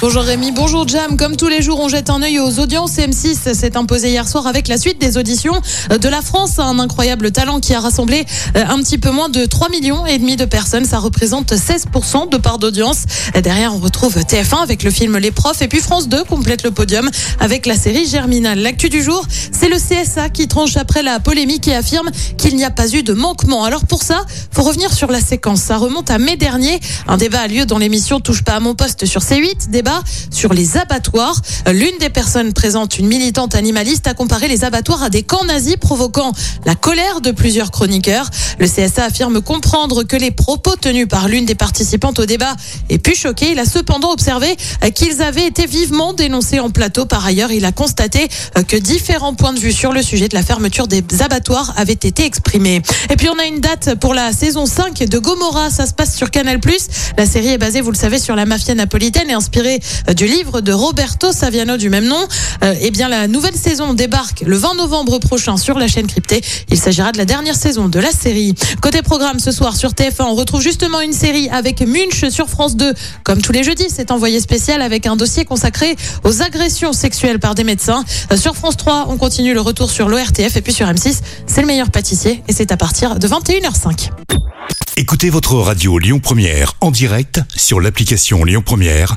Bonjour Rémi, bonjour Jam. Comme tous les jours, on jette un œil aux audiences. M6 s'est imposé hier soir avec la suite des auditions de la France. Un incroyable talent qui a rassemblé euh, un petit peu moins de 3 millions et demi de personnes. Ça représente 16% de part d'audience. Derrière, on retrouve TF1 avec le film Les Profs. Et puis France 2 complète le podium avec la série Germinal. L'actu du jour, c'est le CSA qui tranche après la polémique et affirme qu'il n'y a pas eu de manquement. Alors pour ça, faut revenir sur la séquence. Ça remonte à mai dernier. Un débat a lieu dans l'émission Touche pas à mon poste sur C8. Débat sur les abattoirs. L'une des personnes présentes, une militante animaliste, a comparé les abattoirs à des camps nazis, provoquant la colère de plusieurs chroniqueurs. Le CSA affirme comprendre que les propos tenus par l'une des participantes au débat aient pu choquer. Il a cependant observé qu'ils avaient été vivement dénoncés en plateau. Par ailleurs, il a constaté que différents points de vue sur le sujet de la fermeture des abattoirs avaient été exprimés. Et puis on a une date pour la saison 5 de Gomorrah. Ça se passe sur Canal+. La série est basée, vous le savez, sur la mafia napolitaine et inspirée euh, du livre de Roberto Saviano du même nom. Euh, eh bien, la nouvelle saison débarque le 20 novembre prochain sur la chaîne cryptée. Il s'agira de la dernière saison de la série. Côté programme, ce soir sur TF1, on retrouve justement une série avec Munch sur France 2. Comme tous les jeudis, c'est envoyé spécial avec un dossier consacré aux agressions sexuelles par des médecins. Euh, Sur France 3, on continue le retour sur l'ORTF et puis sur M6, c'est le meilleur pâtissier et c'est à partir de 21h05. Écoutez votre radio Lyon Première en direct sur l'application Lyon Première,